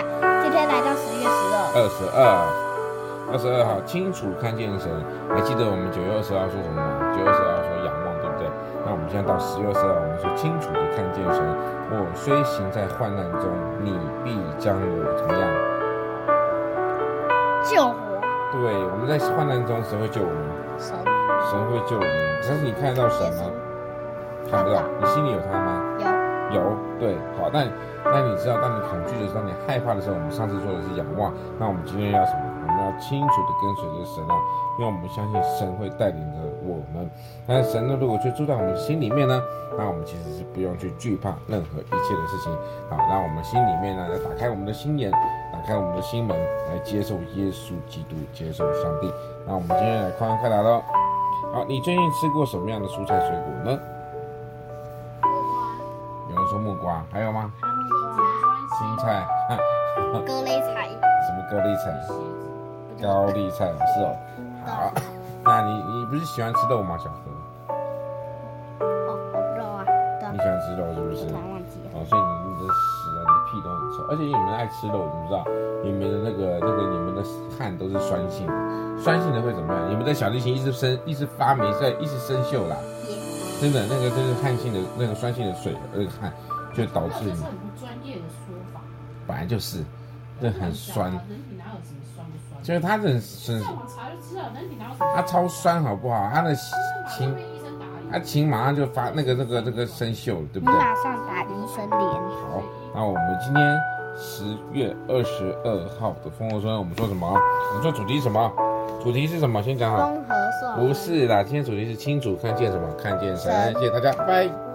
今天来到十月十二，二十二，二十二号，清楚看见神。还记得我们九月二十二说什么吗？九月二十二说仰望，对不对？那我们现在到十月二十二，我们说清楚的看见神。我虽行在患难中，你必将我怎么样？救活。对，我们在患难中，神会救我们。神。神会救我们，但是你看得到神吗？看不到。你心里有他吗？有。有。对，好，那那你知道，当你恐惧的时候，你害怕的时候，我们上次说的是仰望。那我们今天要什么？我们要清楚的跟随着神啊，因为我们相信神会带领着我们。但是神呢，如果却住在我们心里面呢，那我们其实是不用去惧怕任何一切的事情。好，那我们心里面呢，要打开我们的心眼，打开我们的心门，来接受耶稣基督，接受上帝。那我们今天来快问快答喽。好，你最近吃过什么样的蔬菜水果呢？木瓜，还有吗？青菜，蛤蜊菜。什么蛤蜊菜？高丽菜。是哦。好，那你你不是喜欢吃肉吗，小何？哦，肉啊。你喜欢吃肉是不是？哦，所以你你的屎啊，你的屁都很臭，而且你们爱吃肉，你知道？你们的那个那个你们的汗都是酸性的，酸性的会怎么样？你们的小提琴一直生一直发霉，在一直生锈啦。真的，那个就是汗性的那个酸性的水，那个汗就导致你。这是很不专业的说法。本来就是，这很酸。人体哪有什么酸不酸？就是它很很。上网查就知道，人体哪有什么。它超酸，好不好？它的琴，它琴马上就发那个那个那个生锈了，对不对？马上打医生脸。好，那我们今天十月二十二号的丰禾硕恩，我们说什么？我们说主题什么？主题是什么？先讲好。不是啦，今天主题是清楚看见什么？看见神。谢谢大家，拜拜。